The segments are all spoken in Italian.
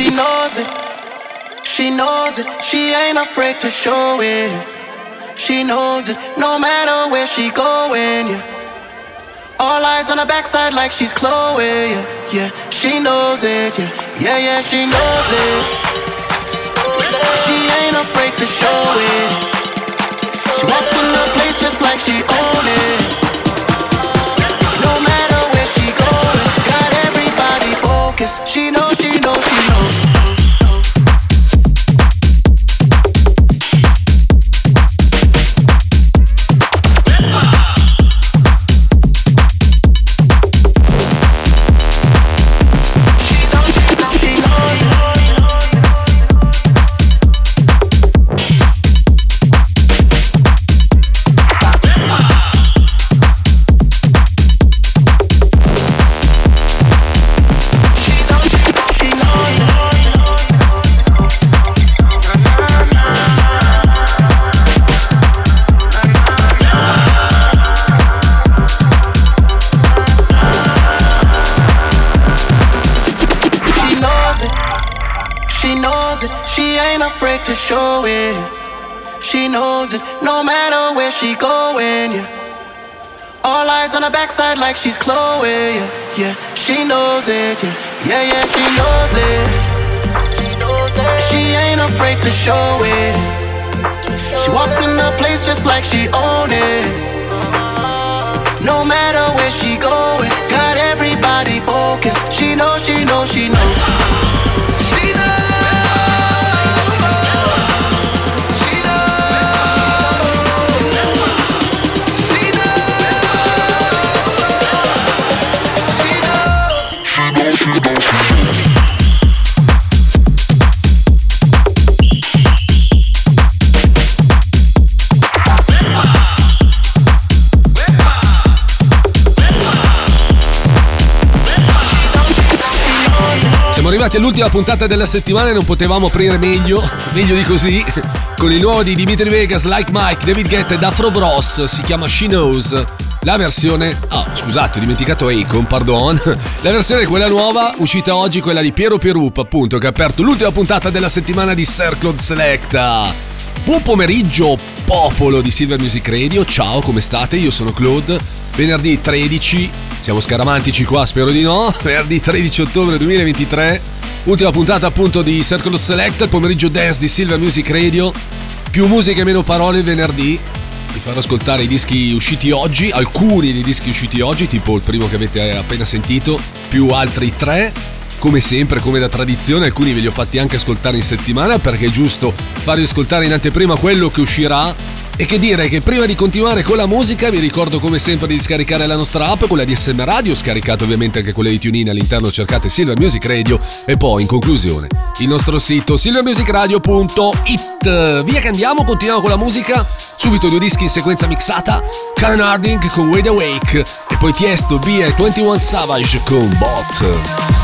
She knows it. She knows it. She ain't afraid to show it. She knows it. No matter where she going, yeah. All eyes on her backside like she's Chloe, yeah. Yeah, she knows it, yeah. Yeah, yeah, she knows it. She ain't afraid to show it. She walks in the place just like she own it. She knows it. She ain't afraid to show it. She knows it. No matter where she going, yeah. All eyes on her backside like she's Chloe, yeah. Yeah, she knows it, yeah. Yeah, yeah, she knows it. She knows it. She ain't afraid to show it. She walks in the place just like she own it. No matter where she going, got everybody focused. She knows, she knows. She knows. Arrivati all'ultima puntata della settimana e non potevamo aprire meglio, meglio di così, con il nuovo di Dimitri Vegas, Like Mike, David Guetta ed Afro Bros. Si chiama She Knows. La versione. Ah, scusate, ho dimenticato Akon, pardon. La versione, quella nuova, uscita oggi, quella di Piero Perup, appunto, che ha aperto l'ultima puntata della settimana di Sir Claude Selecta. Buon pomeriggio, popolo di Silver Music Radio. Ciao, come state? Io sono Claude. Venerdì 13, siamo scaramantici qua, spero di no. Venerdì 13 ottobre 2023. Ultima puntata appunto di Circle Select, il pomeriggio dance di Silver Music Radio. Più musica e meno parole venerdì. Vi farò ascoltare i dischi usciti oggi, alcuni dei dischi usciti oggi, tipo il primo che avete appena sentito, più altri tre. Come sempre, come da tradizione, alcuni ve li ho fatti anche ascoltare in settimana perché è giusto farvi ascoltare in anteprima quello che uscirà e che dire che prima di continuare con la musica vi ricordo come sempre di scaricare la nostra app, quella di SM Radio, scaricate ovviamente anche quella di TuneIn, all'interno cercate Silver Music Radio e poi in conclusione il nostro sito silvermusicradio.it. Via che andiamo, continuiamo con la musica, subito due dischi in sequenza mixata, Karen Harding con Wade Awake e poi Tiesto, B e 21 Savage con Bot.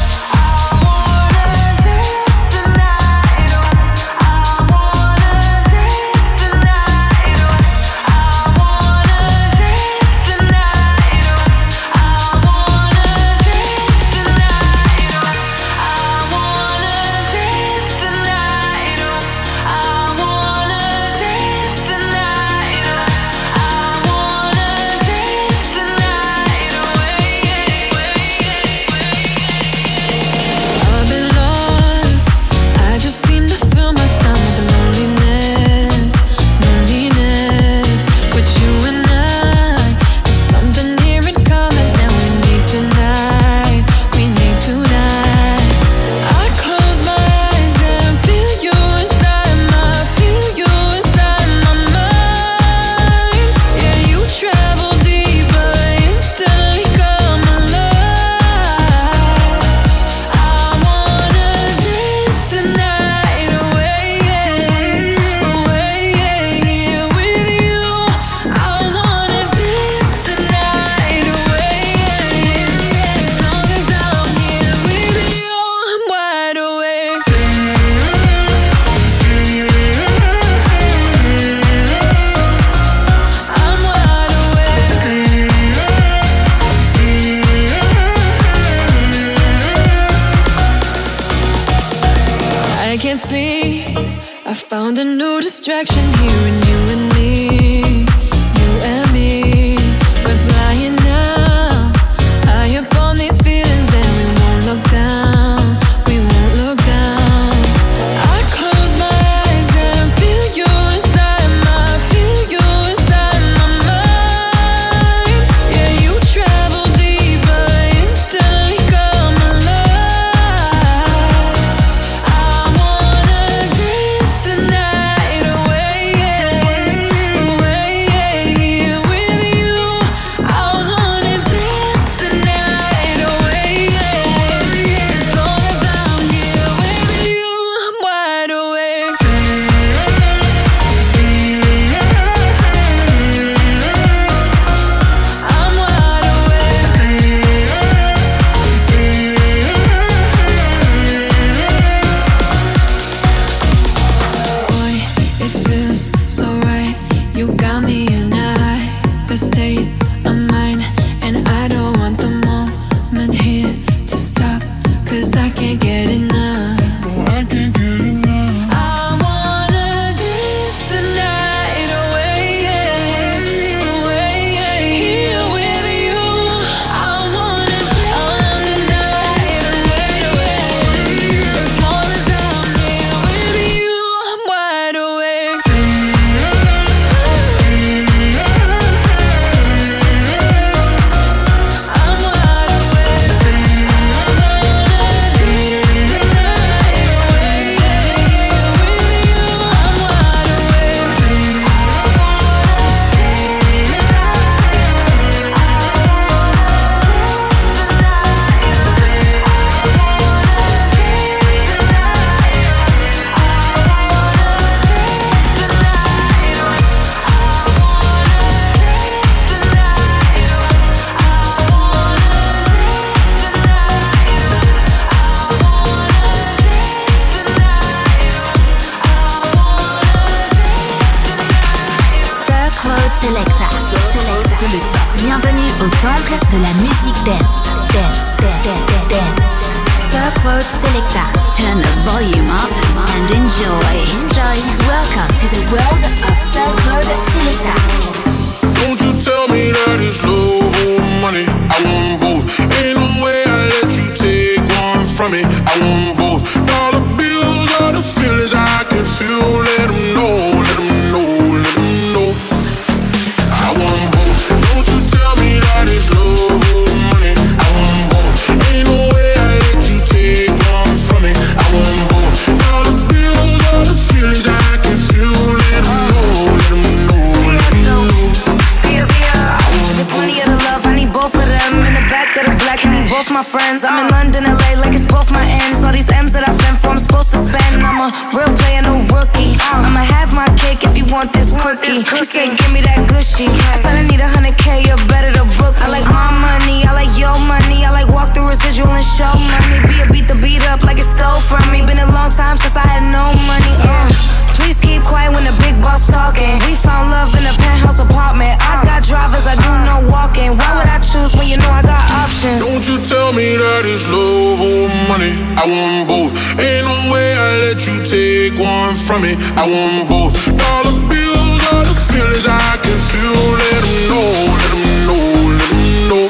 my friends. I'm in London, LA, like it's both my ends. All these M's that I've fend supposed to spend. I'm a real player, no rookie. I'ma have my cake if you want this cookie. He said, give me that gushy. I said, I need a hundred K, you better to book me. I like my money, I like your money. I like walk through residual and show money. Be a beat the beat up like it stole from me. Been a long time since I had no money. Uh, please keep quiet when the big boss talking. We found love in a penthouse apartment. I got drivers, I do no walking. Why would I choose when you know I got options? Don't you tell me that it's love or money. I want both. Ain't no one way, I let you take one from me. I want both All the bills, all the feelings I can feel. Let them know, let them know, let them know.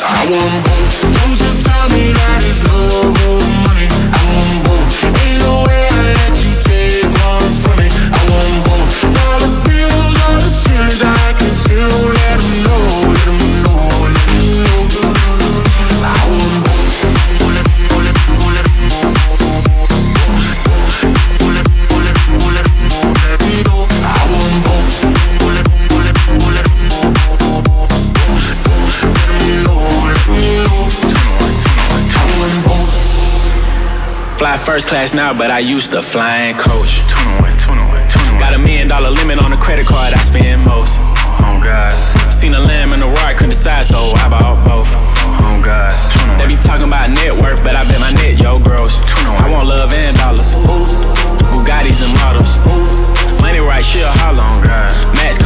I want both. Don't you tell me that it's no first class now, but I used to fly flying coach. Got a million dollar limit on the credit card, I spend most. Oh God. Seen a lamb and a roar, couldn't decide, so I bought both. Oh God. They be talking about net worth, but I bet my net yo gross. I want love and dollars. Bugattis and models. Money right, she a holler. Oh God. Max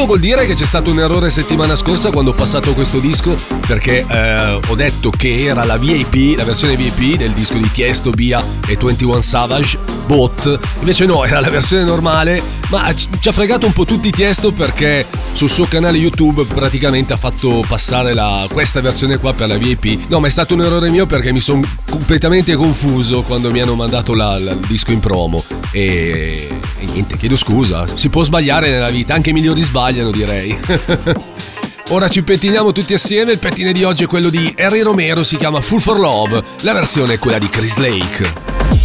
Parto col dire che c'è stato un errore settimana scorsa quando ho passato questo disco perché eh, ho detto che era la VIP, la versione VIP del disco di Tiesto, Bia e 21 Savage, Bot. Invece no, era la versione normale, ma ci ha fregato un po' tutti Tiesto perché sul suo canale YouTube praticamente ha fatto passare la- questa versione qua per la VIP. No, ma è stato un errore mio perché mi sono completamente confuso quando mi hanno mandato la- la- il disco in promo e, e niente, chiedo scusa. Si può sbagliare nella vita, anche i migliori sbagliano direi. Ora ci pettiniamo tutti assieme, il pettine di oggi è quello di Harry Romero, si chiama Full for Love, la versione è quella di Chris Lake.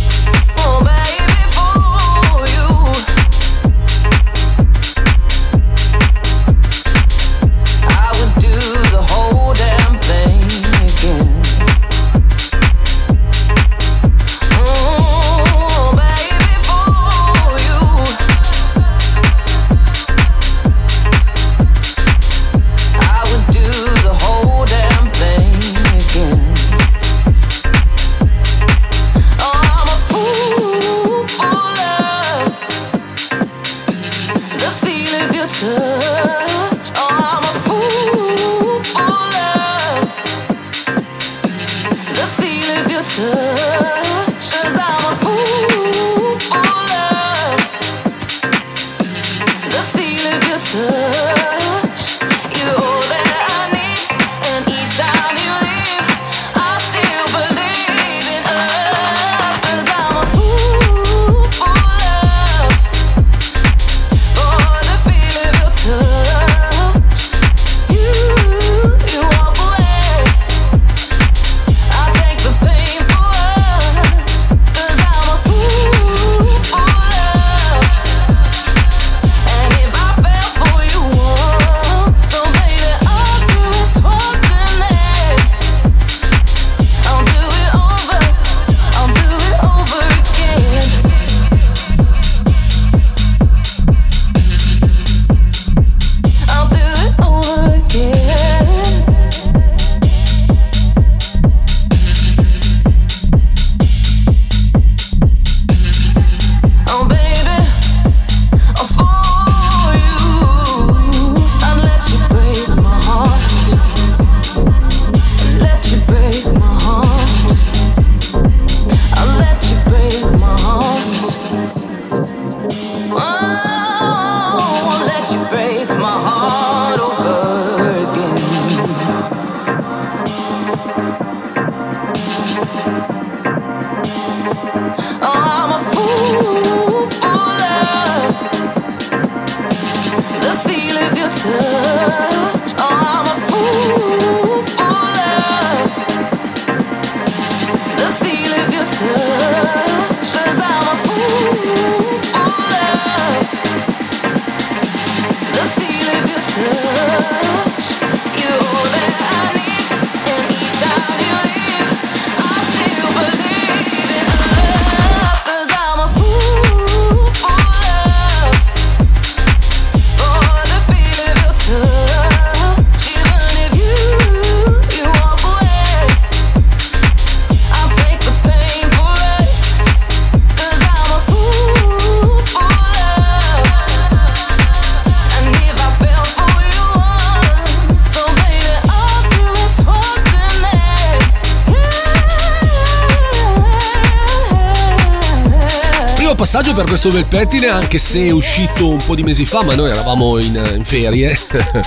Questo bel pettine, anche se è uscito un po' di mesi fa, ma noi eravamo in, in ferie.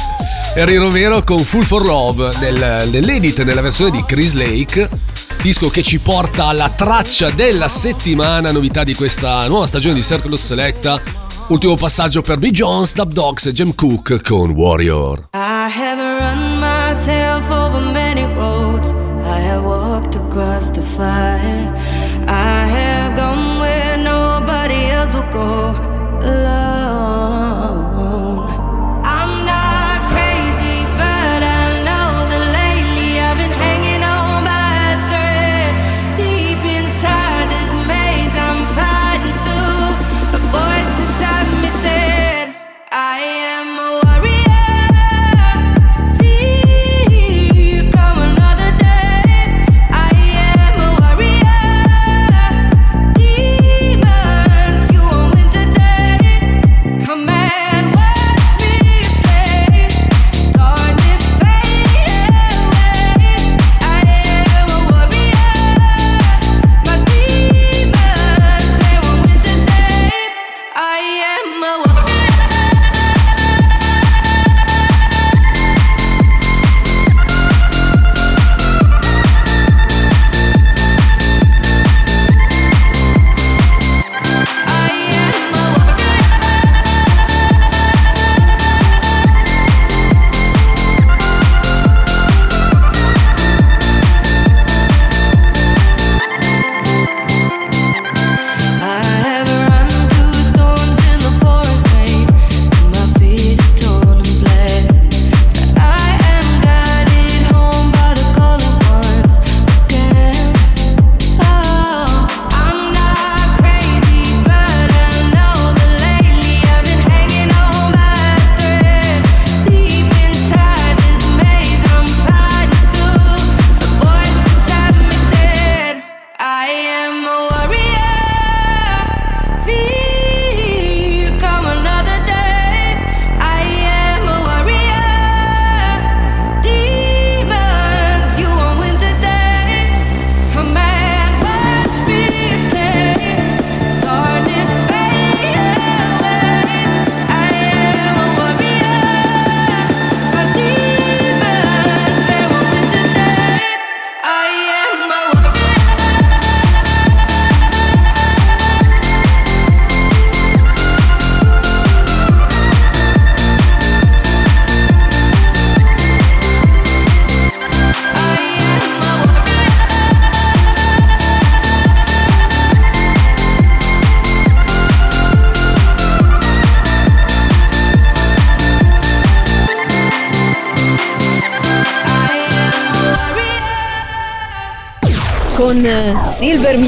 Harry Romero con Full for Love nel- nell'edit, nella versione di Chris Lake. Disco che ci porta alla traccia della settimana, novità di questa nuova stagione di Circle Selecta. Ultimo passaggio per B. Jones, Dub Dogs e Jim Cook con Warrior. I have run myself over many roads. I have walked across the fire. I have will go alone.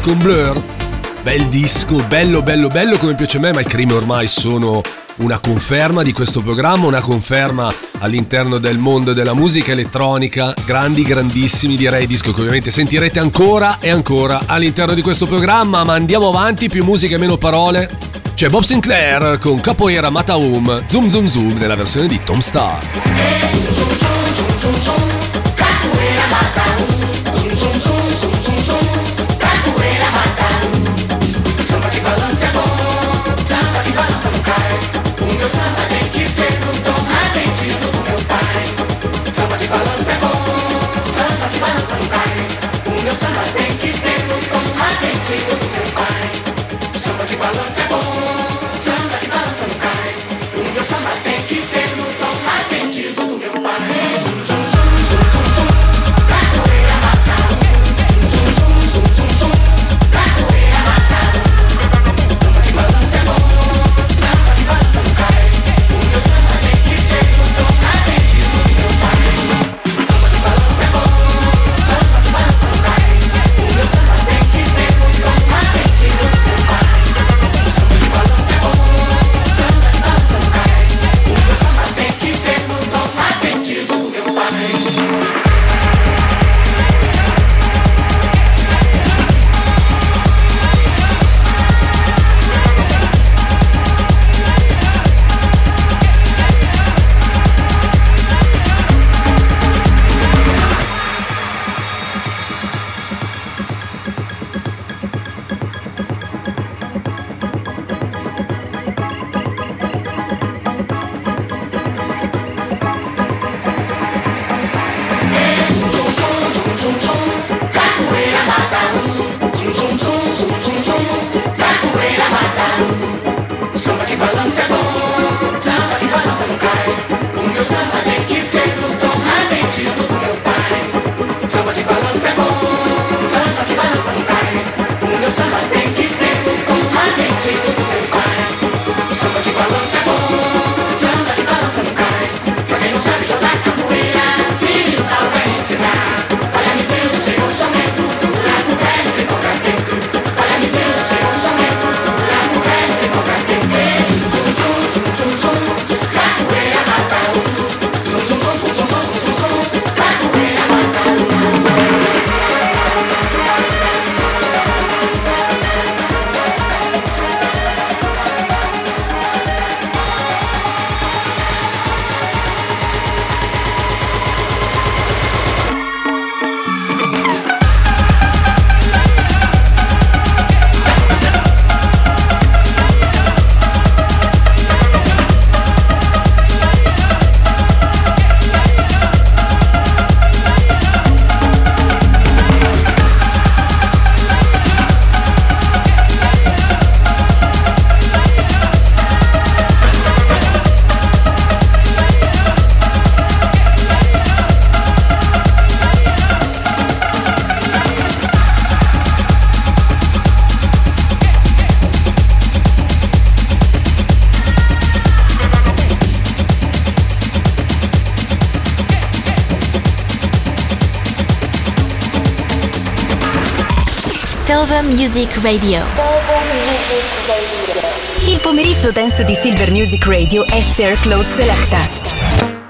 Con Blur. Bel disco, bello bello bello come piace a me, ma i Cream ormai sono una conferma di questo programma, una conferma all'interno del mondo della musica elettronica, grandi, grandissimi direi, disco che ovviamente sentirete ancora e ancora all'interno di questo programma, ma andiamo avanti, più musica e meno parole. C'è Bob Sinclair con Capoeira Mataum, Zoom Zoom Zoom nella versione di Tom Star. No tom ardente do meu pai. Music Radio. Il pomeriggio dance di Silver Music Radio è Sir Claude Selecta.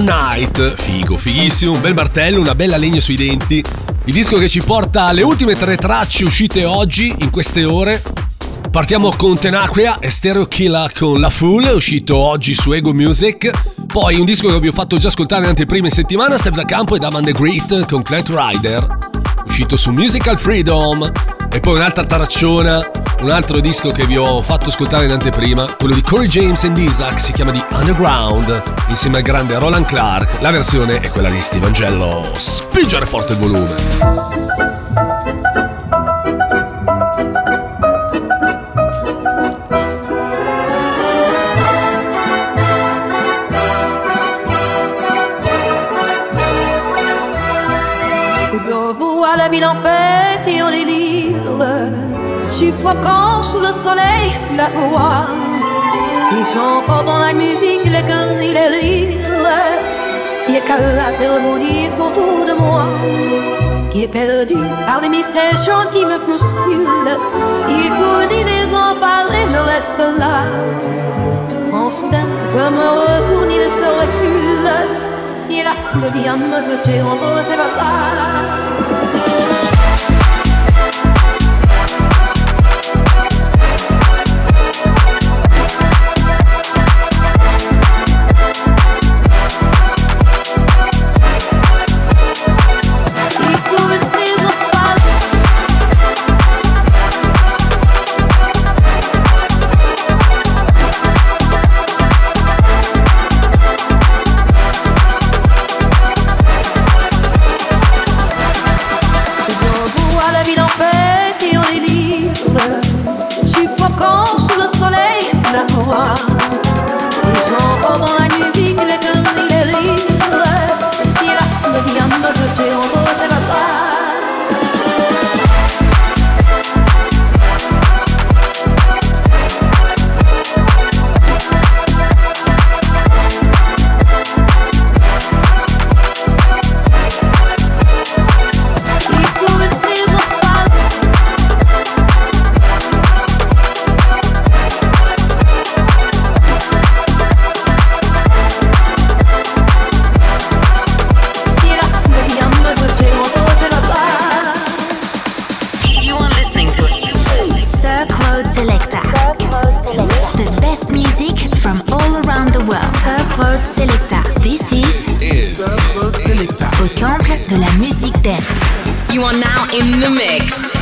All Night. Figo, fighissimo, un bel martello, una bella legna sui denti. Il disco che ci porta alle ultime tre tracce uscite oggi, in queste ore. Partiamo con Tenacria e Stereo Killer con La Fool, uscito oggi su Ego Music. Poi un disco che vi ho fatto già ascoltare in anteprima in settimana, Step da Campo e Daman the Great con Clet Rider, uscito su Musical Freedom. E poi un'altra taracciona un altro disco che vi ho fatto ascoltare in anteprima, quello di Corey James and Isaac, si chiama di Underground, insieme al grande Roland Clark. La versione è quella di Steve Angelo. Spingere forte il volume. En paix et en délire suffocant sous le soleil, sous la foi. Et j'entends dans la musique les cœurs et les rires, qui éclatent l'harmonisme autour de moi, qui est perdu par les mystères qui me bousculent. Et pour les en parler, le reste là. En soudain, je me retourne, il se recule, et la foule vient me jeter en ses bras. corazón. In the mix.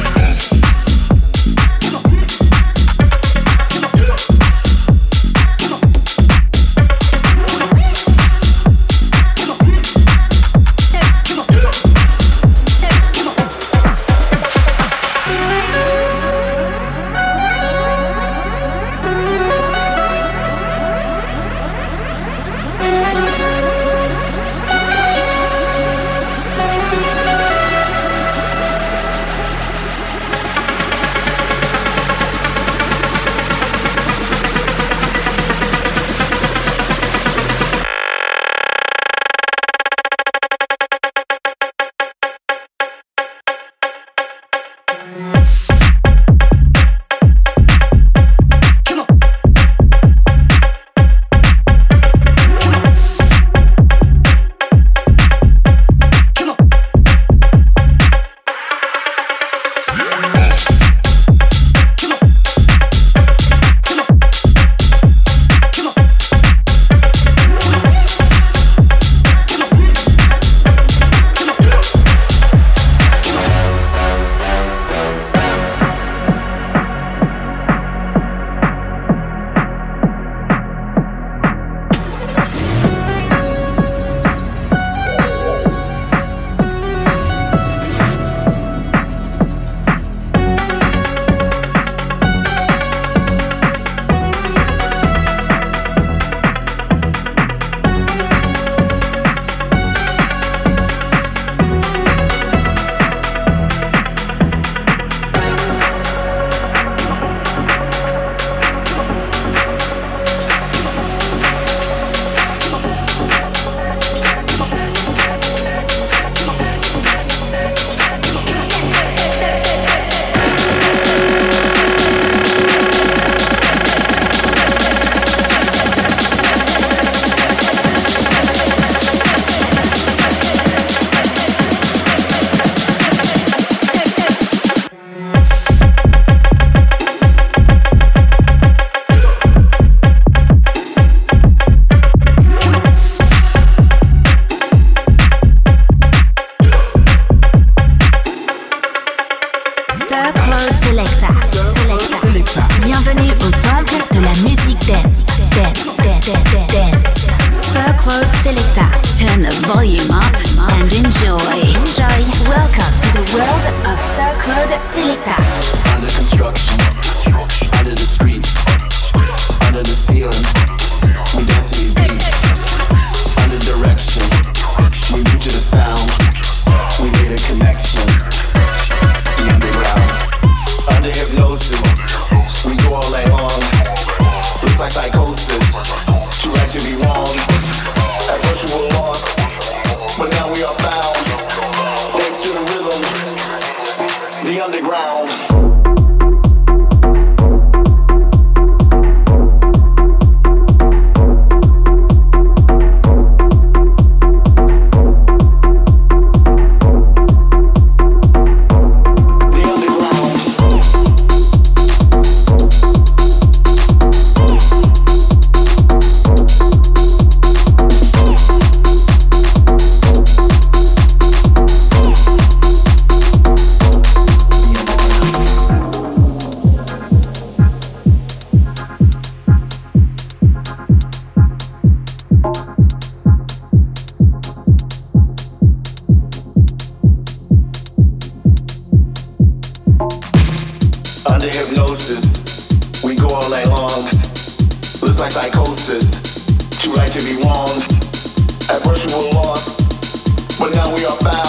we are bound.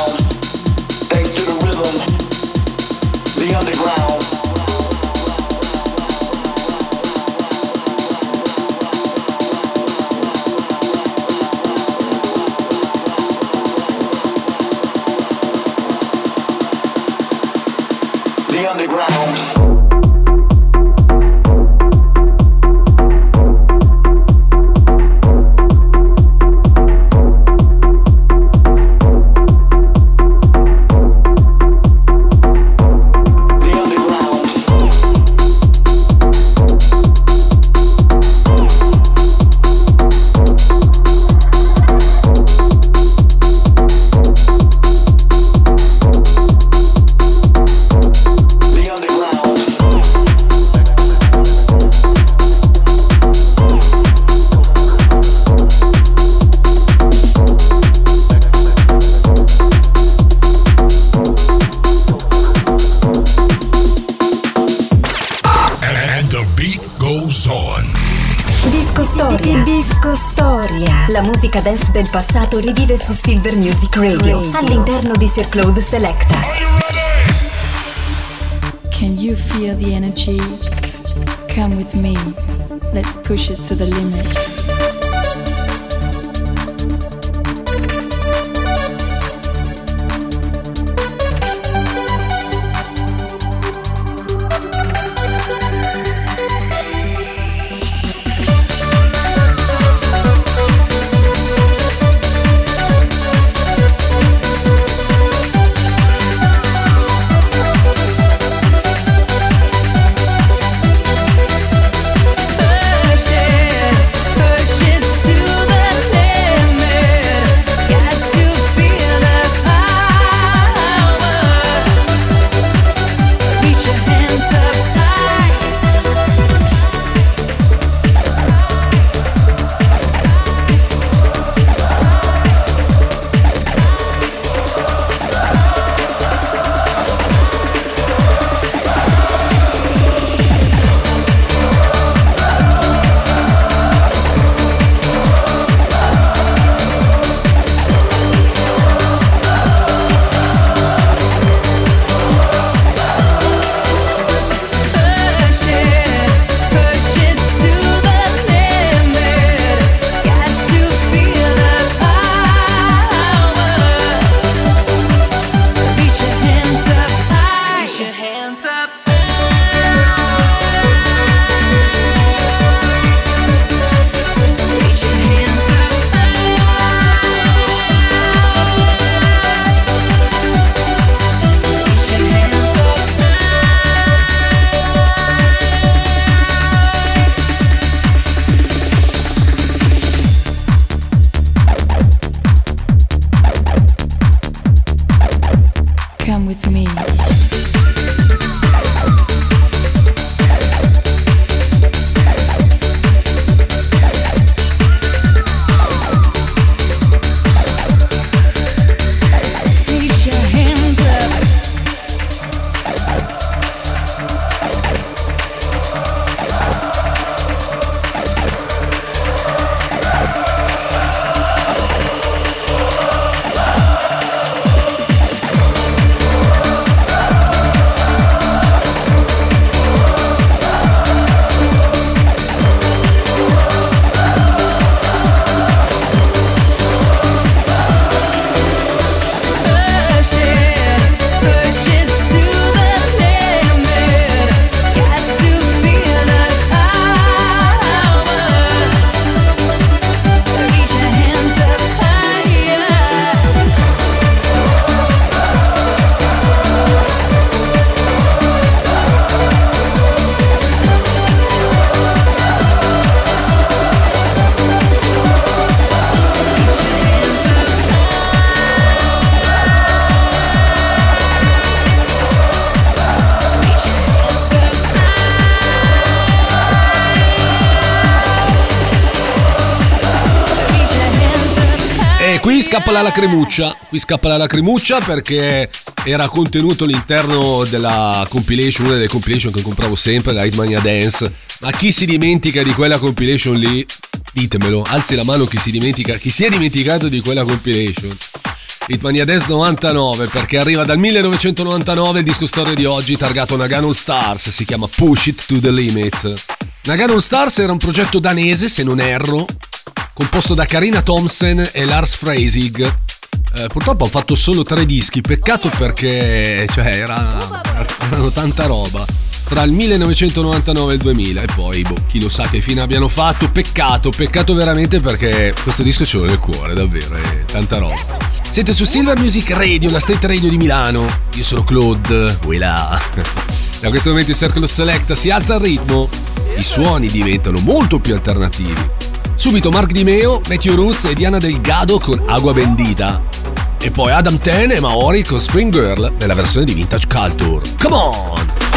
Passato rivive su Silver Music Radio, all'interno di Sir Claude Selecta. Can you feel the energy? Come with me. Let's push it to the limit. Scappa la lacrimuccia. Qui scappa la lacrimuccia perché era contenuto all'interno della compilation, una delle compilation che compravo sempre, la Hitmania Dance. Ma chi si dimentica di quella compilation lì? Ditemelo, alzi la mano chi si dimentica, chi si è dimenticato di quella compilation. Hitmania Dance 99 perché arriva dal 1999 il disco storia di oggi targato Nagano Stars, si chiama Push It to the Limit. Nagano Stars era un progetto danese, se non erro, composto da Karina Thompson e Lars Freisig. Eh, purtroppo ho fatto solo tre dischi, peccato perché cioè, era, erano tanta roba. Tra il 1999 e il 2000 e poi boh, chi lo sa che fine abbiano fatto, peccato, peccato veramente perché questo disco ce l'ho nel cuore, davvero, è tanta roba. Siete su Silver Music Radio, la state radio di Milano. Io sono Claude, voilà. Da questo momento il Circle Select si alza il ritmo, i suoni diventano molto più alternativi. Subito Mark Di Meo, Matthew Roots e Diana Delgado con Agua Bendita. E poi Adam Ten e Maori con Spring Girl nella versione di Vintage Culture. Come on!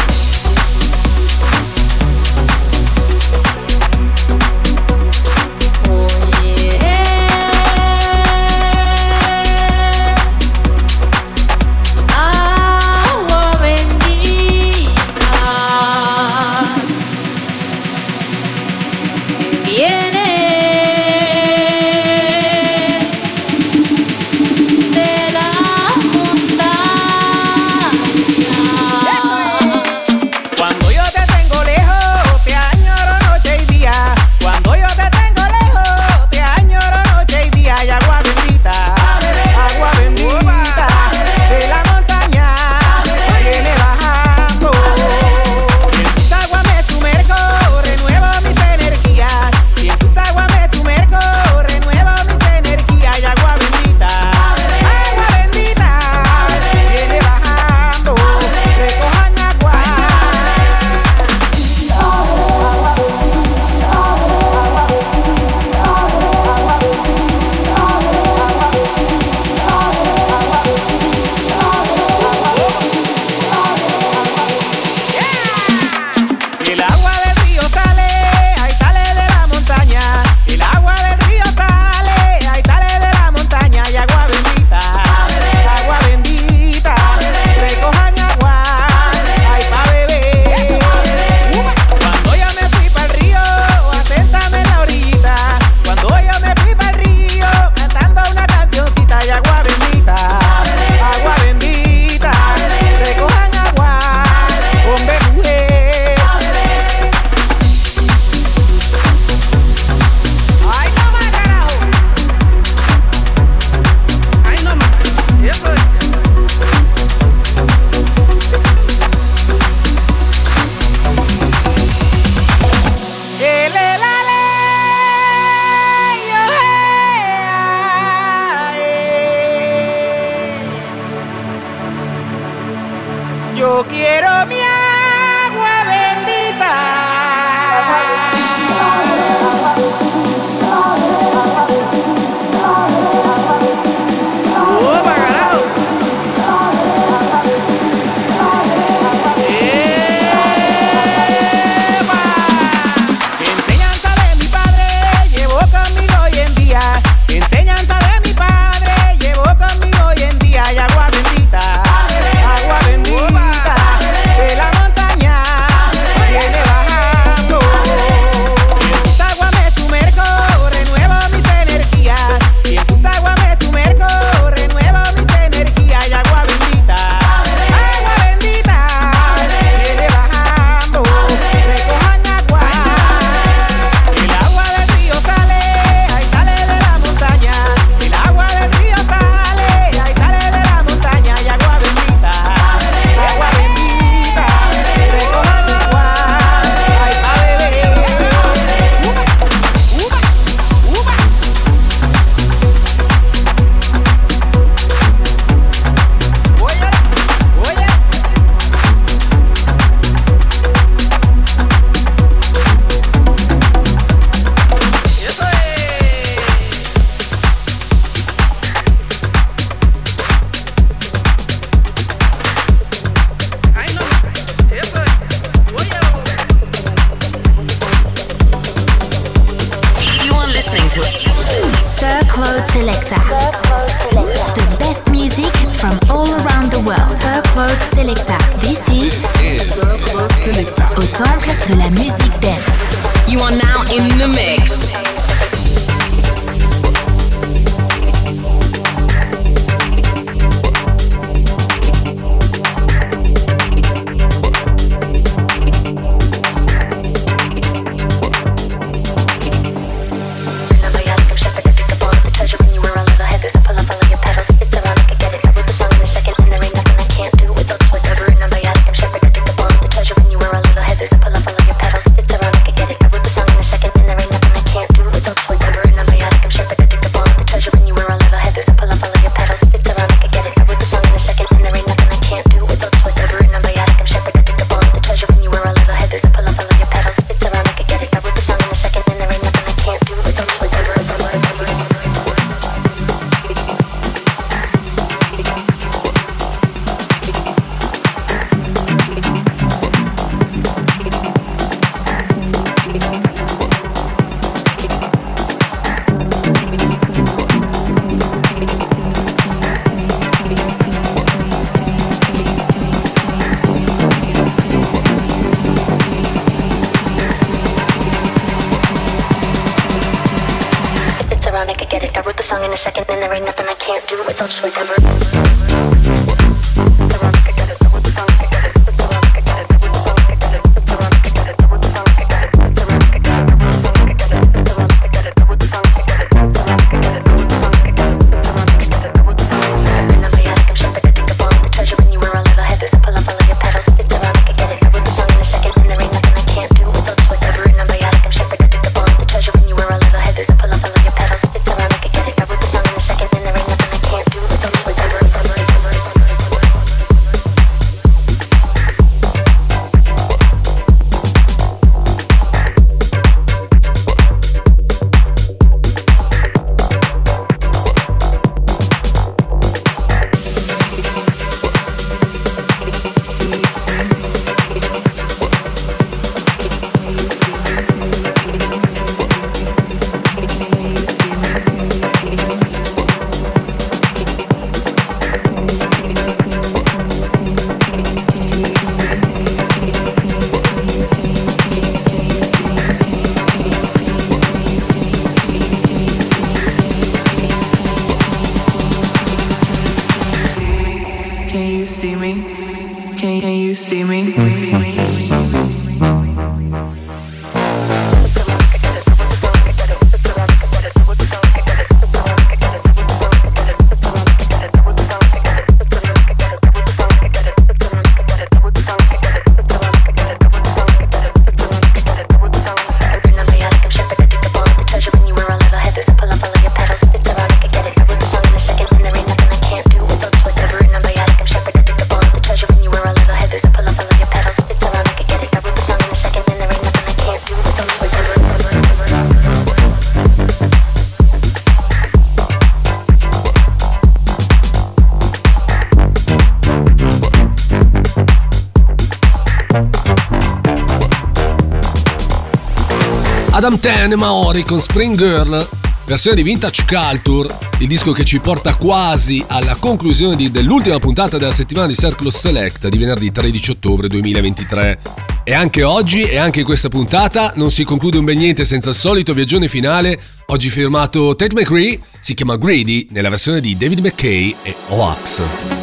Madame Ten e Maori con Spring Girl, versione di Vintage Culture, il disco che ci porta quasi alla conclusione di- dell'ultima puntata della settimana di Circle Select di venerdì 13 ottobre 2023. E anche oggi e anche in questa puntata non si conclude un bel niente senza il solito viaggione finale, oggi firmato Tate McCree, si chiama Greedy nella versione di David McKay e Oax.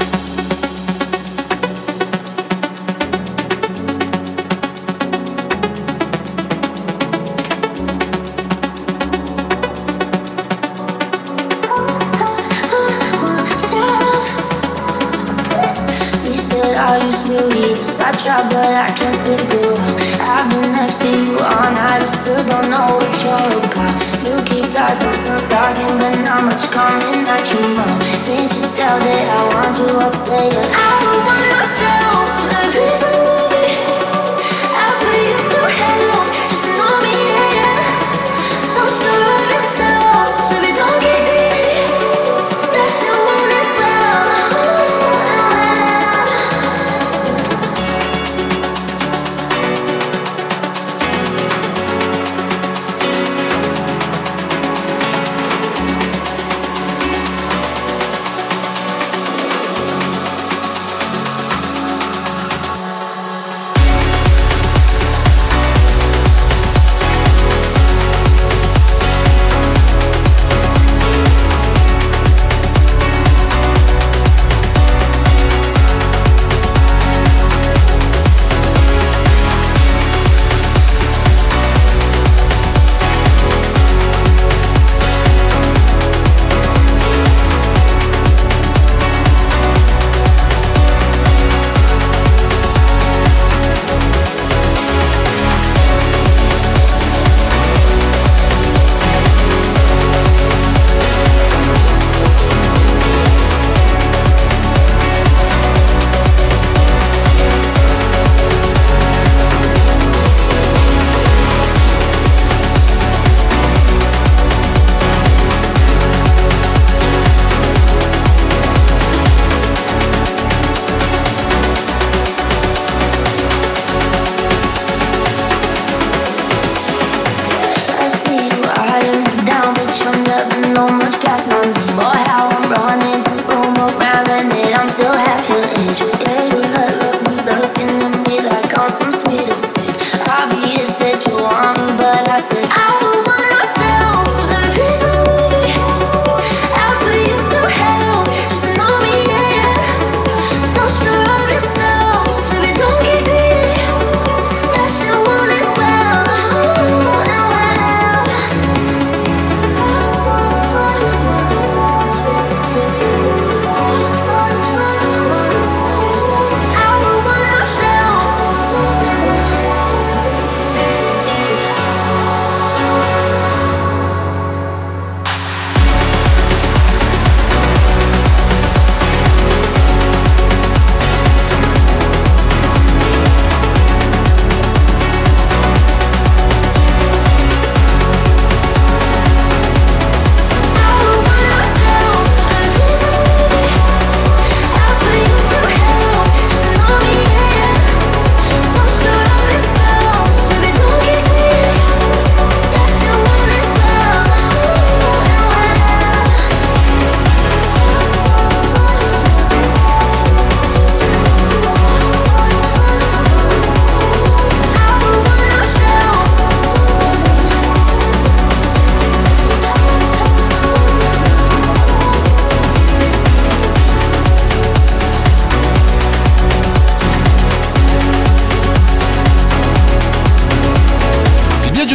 But I can't figure out. I've been next to you all night, I still don't know what you're about. You keep talking, talking, but not much coming out your mouth. Can't you tell that I want you? I say it. I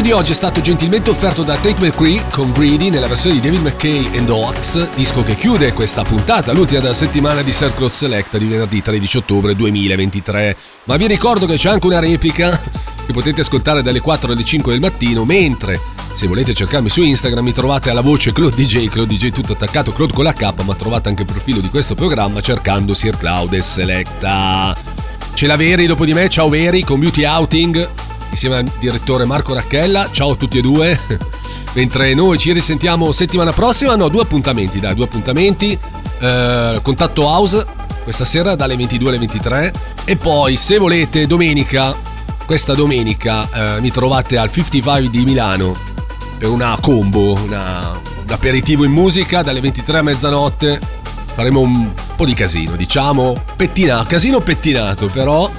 di oggi è stato gentilmente offerto da Tate McCree con Greedy nella versione di David McKay and Oax, disco che chiude questa puntata, l'ultima della settimana di Circle Select di venerdì 13 ottobre 2023. Ma vi ricordo che c'è anche una replica che potete ascoltare dalle 4 alle 5 del mattino, mentre se volete cercarmi su Instagram mi trovate alla voce Claude DJ, Claude DJ tutto attaccato, Claude con la K, ma trovate anche il profilo di questo programma cercando Sir Cloud e Selecta. C'è la Veri dopo di me, ciao Veri con Beauty Outing insieme al direttore Marco Racchella. Ciao a tutti e due. Mentre noi ci risentiamo settimana prossima, no, due appuntamenti, dai, due appuntamenti. Eh, contatto House questa sera dalle 22 alle 23 e poi se volete domenica questa domenica eh, mi trovate al 55 di Milano per una combo, una, un aperitivo in musica dalle 23 a mezzanotte. Faremo un po' di casino, diciamo, pettina, casino pettinato, però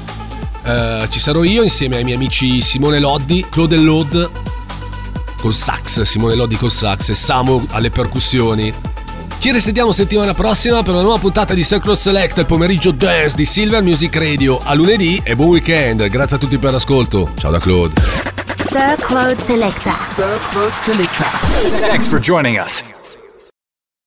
eh, ci sarò io insieme ai miei amici Simone Loddi, Claude Lod col sax, Simone Loddi col sax e Samu alle percussioni. Ci risentiamo settimana prossima per una nuova puntata di Circle Select, il pomeriggio dance di Silver Music Radio. A lunedì e buon weekend. Grazie a tutti per l'ascolto. Ciao da Claude. Sir Claude Selecta. Sir Claude Selecta. Thanks for joining us.